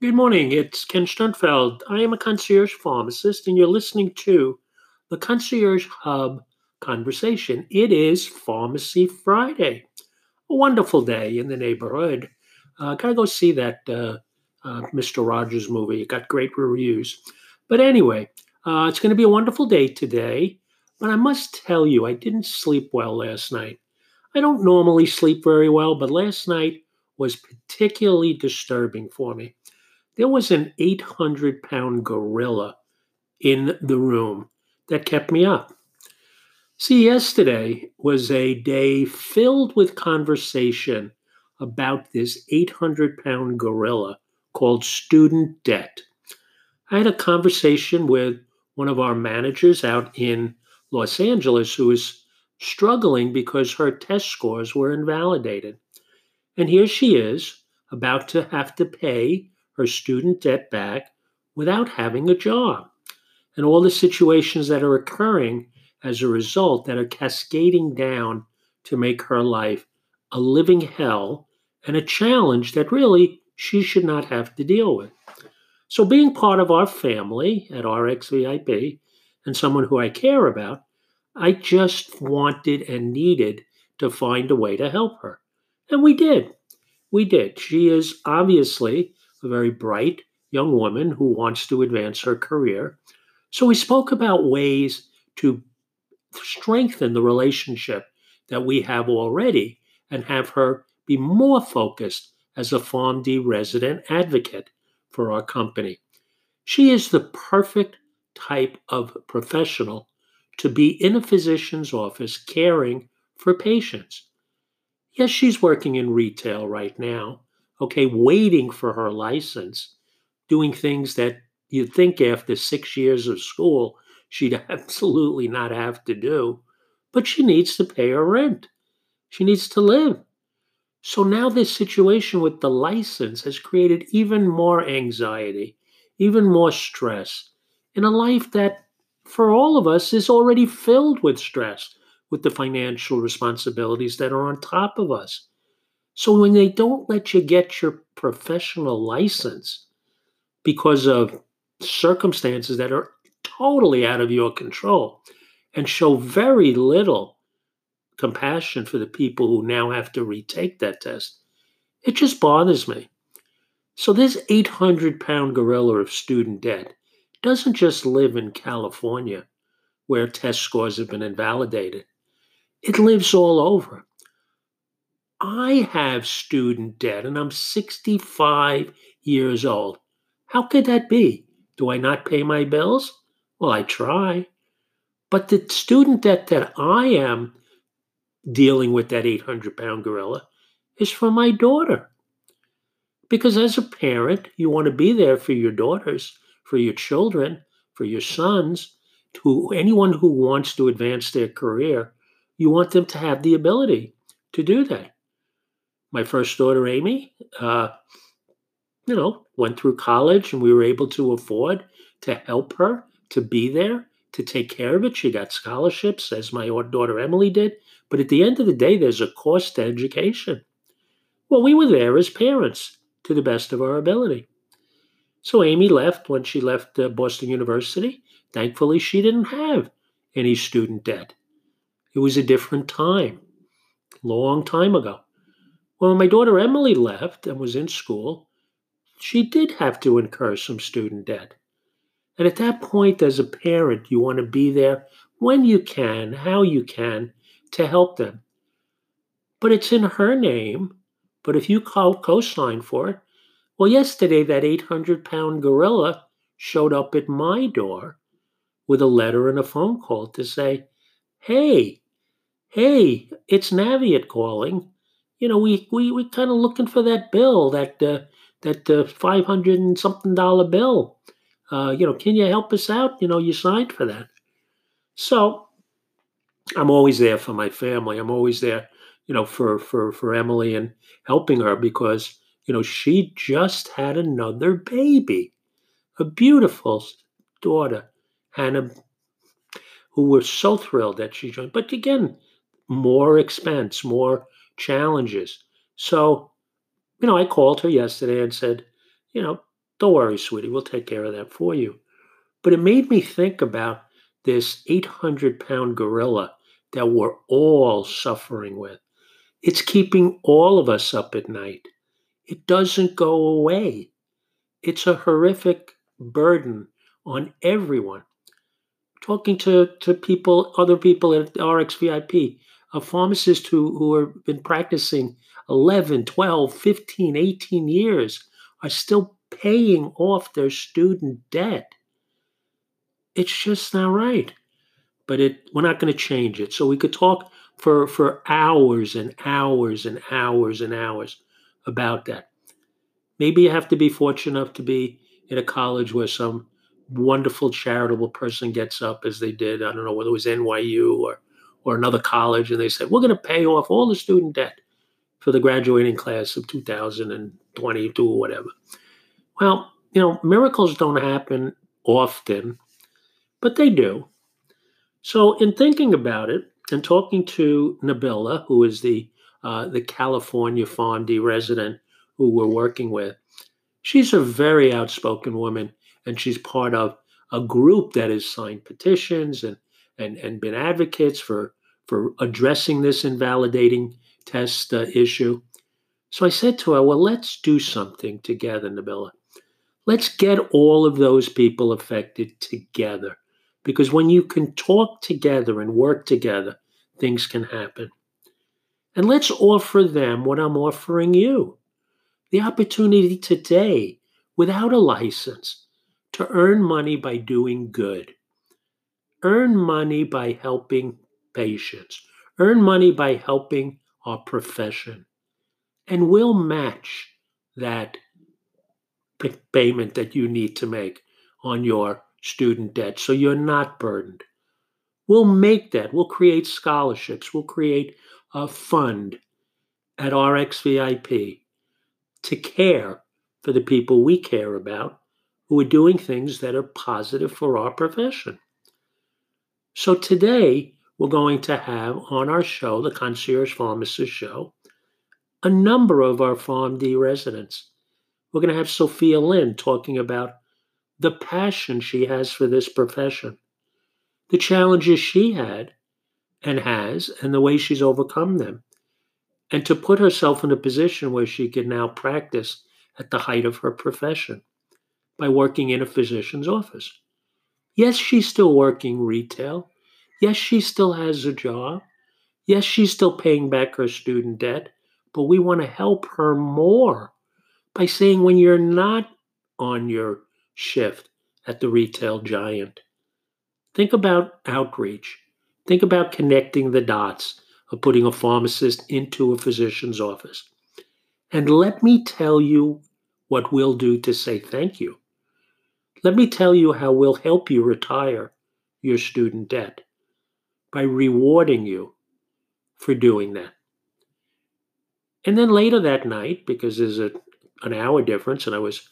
Good morning. It's Ken Sternfeld. I am a concierge pharmacist, and you're listening to the Concierge Hub conversation. It is Pharmacy Friday, a wonderful day in the neighborhood. Uh, gotta go see that uh, uh, Mr. Rogers movie. It got great reviews. But anyway, uh, it's going to be a wonderful day today. But I must tell you, I didn't sleep well last night. I don't normally sleep very well, but last night was particularly disturbing for me there was an 800 pound gorilla in the room that kept me up. See, yesterday was a day filled with conversation about this 800 pound gorilla called student debt. I had a conversation with one of our managers out in Los Angeles who was struggling because her test scores were invalidated. And here she is, about to have to pay her student debt back without having a job. And all the situations that are occurring as a result that are cascading down to make her life a living hell and a challenge that really she should not have to deal with. So, being part of our family at RxVIP and someone who I care about, I just wanted and needed to find a way to help her. And we did. We did. She is obviously a very bright young woman who wants to advance her career. So we spoke about ways to strengthen the relationship that we have already and have her be more focused as a PharmD resident advocate for our company. She is the perfect type of professional to be in a physician's office caring for patients. Yes, she's working in retail right now, okay, waiting for her license, doing things that you'd think after six years of school she'd absolutely not have to do. But she needs to pay her rent. She needs to live. So now this situation with the license has created even more anxiety, even more stress in a life that, for all of us, is already filled with stress with the financial responsibilities that are on top of us. So when they don't let you get your professional license because of circumstances that are totally out of your control and show very little compassion for the people who now have to retake that test, it just bothers me. So this 800 pound gorilla of student debt doesn't just live in California where test scores have been invalidated. It lives all over. I have student debt and I'm 65 years old. How could that be? Do I not pay my bills? Well, I try. But the student debt that I am dealing with, that 800 pound gorilla, is for my daughter. Because as a parent, you want to be there for your daughters, for your children, for your sons, to anyone who wants to advance their career. You want them to have the ability to do that my first daughter, Amy, uh, you know, went through college and we were able to afford to help her to be there, to take care of it. She got scholarships, as my daughter Emily did. But at the end of the day, there's a cost to education. Well, we were there as parents to the best of our ability. So Amy left when she left uh, Boston University. Thankfully, she didn't have any student debt. It was a different time, long time ago. Well, when my daughter Emily left and was in school, she did have to incur some student debt. And at that point, as a parent, you want to be there when you can, how you can, to help them. But it's in her name. But if you co sign for it, well, yesterday that 800 pound gorilla showed up at my door with a letter and a phone call to say, Hey, hey, it's Navient calling you know, we we we kind of looking for that bill, that uh, that uh, five hundred and something dollar bill. Uh, you know, can you help us out? You know, you signed for that. So I'm always there for my family. I'm always there, you know, for for for Emily and helping her because you know she just had another baby, a beautiful daughter, Hannah, who we're so thrilled that she joined. But again, more expense, more challenges. So, you know, I called her yesterday and said, you know, Don't worry, sweetie, we'll take care of that for you. But it made me think about this 800 pound gorilla that we're all suffering with. It's keeping all of us up at night. It doesn't go away. It's a horrific burden on everyone. Talking to, to people, other people at RxVIP, a pharmacist who, who have been practicing 11, 12, 15, 18 years are still paying off their student debt. It's just not right. But it we're not going to change it. So we could talk for for hours and hours and hours and hours about that. Maybe you have to be fortunate enough to be in a college where some wonderful charitable person gets up as they did. I don't know whether it was NYU or or another college, and they said, We're going to pay off all the student debt for the graduating class of 2022 or whatever. Well, you know, miracles don't happen often, but they do. So, in thinking about it and talking to Nabila, who is the uh, the California PharmD resident who we're working with, she's a very outspoken woman, and she's part of a group that has signed petitions and and and been advocates for for addressing this invalidating test uh, issue. So I said to her, "Well, let's do something together, Nabila. Let's get all of those people affected together." Because when you can talk together and work together, things can happen. And let's offer them what I'm offering you the opportunity today, without a license, to earn money by doing good. Earn money by helping patients. Earn money by helping our profession. And we'll match that payment that you need to make on your student debt so you're not burdened. We'll make that. We'll create scholarships. We'll create a fund at RxVIP to care for the people we care about who are doing things that are positive for our profession. So today, we're going to have on our show, the Concierge Pharmacist Show, a number of our PharmD residents. We're going to have Sophia Lynn talking about the passion she has for this profession, the challenges she had and has, and the way she's overcome them, and to put herself in a position where she can now practice at the height of her profession by working in a physician's office. Yes, she's still working retail. Yes, she still has a job. Yes, she's still paying back her student debt, but we want to help her more by saying when you're not on your shift at the retail giant. Think about outreach. Think about connecting the dots of putting a pharmacist into a physician's office. And let me tell you what we'll do to say thank you. Let me tell you how we'll help you retire your student debt by rewarding you for doing that. And then later that night, because there's a, an hour difference and I was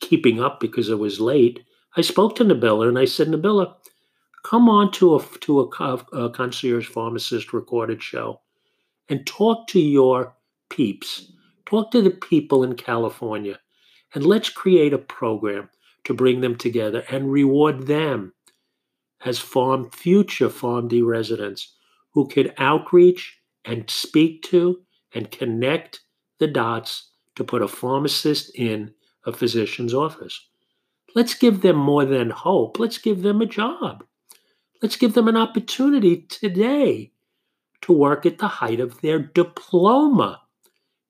keeping up because it was late, I spoke to Nabila and I said, Nabila, come on to a to a, a concierge pharmacist recorded show and talk to your peeps. Talk to the people in California and let's create a program to bring them together and reward them as farm future PharmD residents who could outreach and speak to and connect the dots to put a pharmacist in a physician's office. Let's give them more than hope. Let's give them a job. Let's give them an opportunity today to work at the height of their diploma.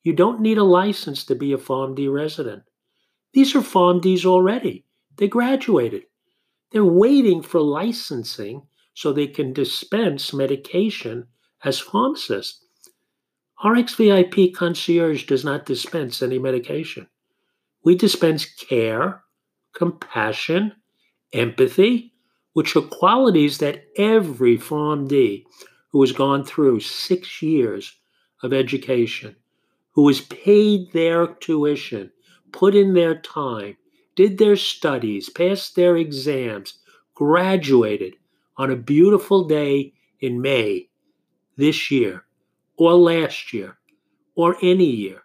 You don't need a license to be a PharmD resident. These are PharmDs already. They graduated. They're waiting for licensing so they can dispense medication as pharmacists. RxVIP concierge does not dispense any medication. We dispense care, compassion, empathy, which are qualities that every PharmD who has gone through six years of education, who has paid their tuition, put in their time, did their studies, passed their exams, graduated on a beautiful day in May this year, or last year, or any year,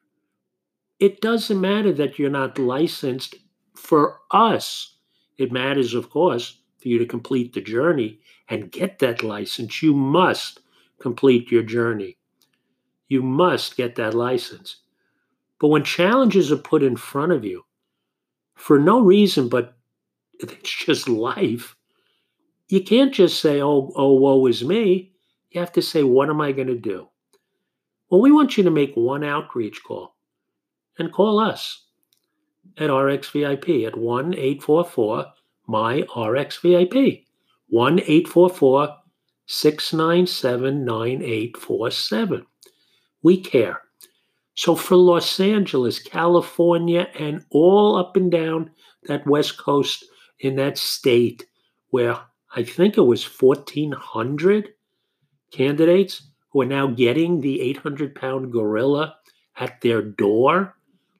it doesn't matter that you're not licensed For us, it matters, of course, for you to complete the journey and get that license. You must complete your journey. You must get that license. But when challenges are put in front of you for no reason but it's just life, you can't just say, oh, oh, woe is me. You have to say, what am I going to do? Well, we want you to make one outreach call and call us at RxVIP at 1 844 my RxVIP. 1 844 697 9847. We care. So for Los Angeles, California, and all up and down that West Coast in that state where I think it was 1,400 candidates who are now getting the 800 pound gorilla at their door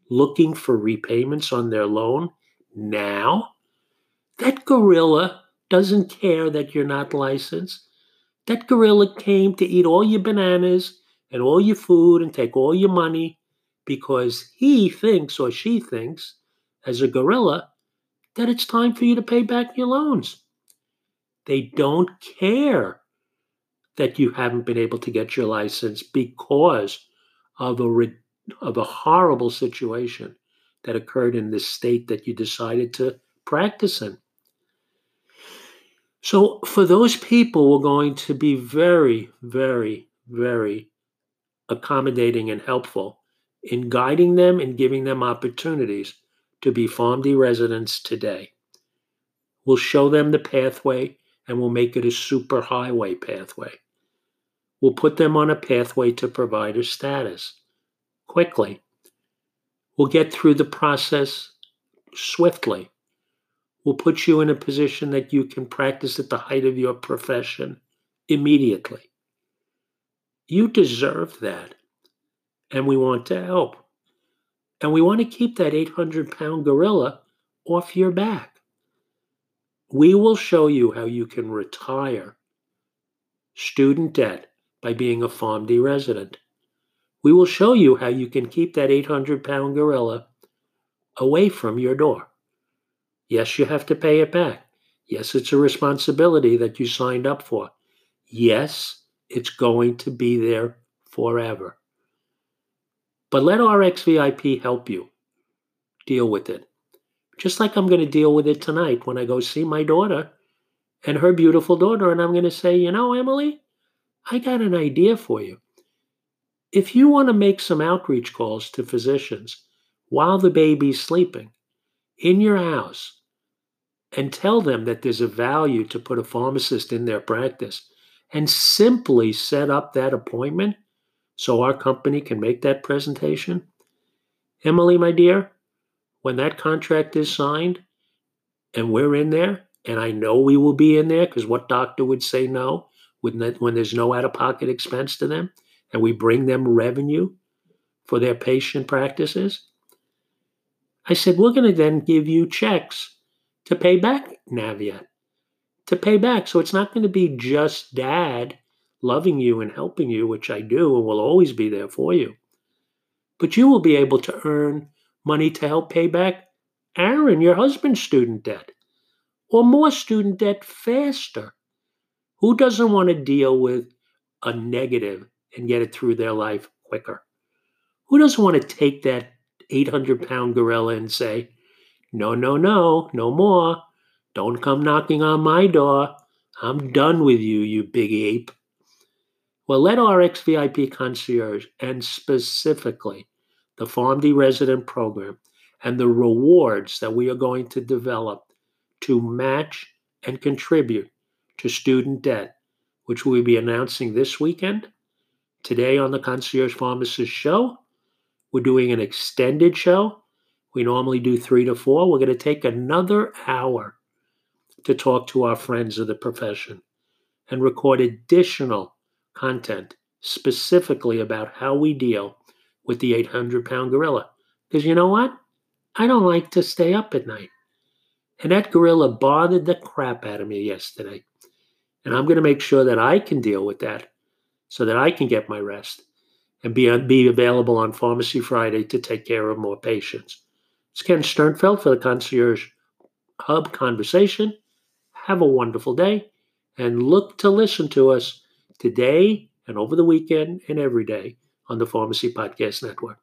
looking for repayments on their loan now. That gorilla doesn't care that you're not licensed. That gorilla came to eat all your bananas and all your food and take all your money because he thinks or she thinks, as a gorilla, that it's time for you to pay back your loans. They don't care that you haven't been able to get your license because of a of a horrible situation that occurred in this state that you decided to practice in. So, for those people, we're going to be very, very, very accommodating and helpful in guiding them and giving them opportunities to be PharmD residents today. We'll show them the pathway and we'll make it a super highway pathway We'll put them on a pathway to provider status quickly. We'll get through the process swiftly. We'll put you in a position that you can practice at the height of your profession immediately. You deserve that. And we want to help. And we want to keep that 800 pound gorilla off your back. We will show you how you can retire student debt by being a PharmD resident. We will show you how you can keep that 800 pound gorilla away from your door. Yes, you have to pay it back. Yes, it's a responsibility that you signed up for. Yes, it's going to be there forever. But let RxVIP help you deal with it. Just like I'm going to deal with it tonight when I go see my daughter and her beautiful daughter, and I'm going to say, you know, Emily, I got an idea for you. If you want to make some outreach calls to physicians while the baby's sleeping in your house and tell them that there's a value to put a pharmacist in their practice and simply set up that appointment so our company can make that presentation. Emily, my dear, when that contract is signed and we're in there, and I know we will be in there because what doctor would say no? when, there's no out of pocket expense to them and we bring them revenue for their patient practices. I said, we're going to then give you checks to pay back Navient, to pay back. So it's not going to be just dad loving you and helping you, which I do and will always be there for you. But you will be able to earn money to help pay back Aaron, your husband's student debt, or more student debt faster. Who doesn't want to deal with a negative and get it through their life quicker? Who doesn't want to take that 800 pound gorilla and say, no, no, no, no more. Don't come knocking on my door. I'm done with you, you big ape. Well, let RxVIP Concierge and specifically the PharmD resident program and the rewards that we are going to develop to match and contribute to student debt, which we'll be announcing this weekend. Today on the Concierge Pharmacist Show, we're doing an extended show. We normally do three to four. We're going to take another hour to talk to our friends of the profession and record additional content specifically about how we deal with the 800 pound gorilla. Because you know what? I don't like to stay up at night. And that gorilla bothered the crap out of me yesterday. And I'm going to make sure that I can deal with that so that I can get my rest and be, be available on Pharmacy Friday to take care of more patients. It's Ken Sternfeld for the Concierge Hub Conversation. Have a wonderful day and look to listen to us today and over the weekend and every day on the Pharmacy Podcast Network.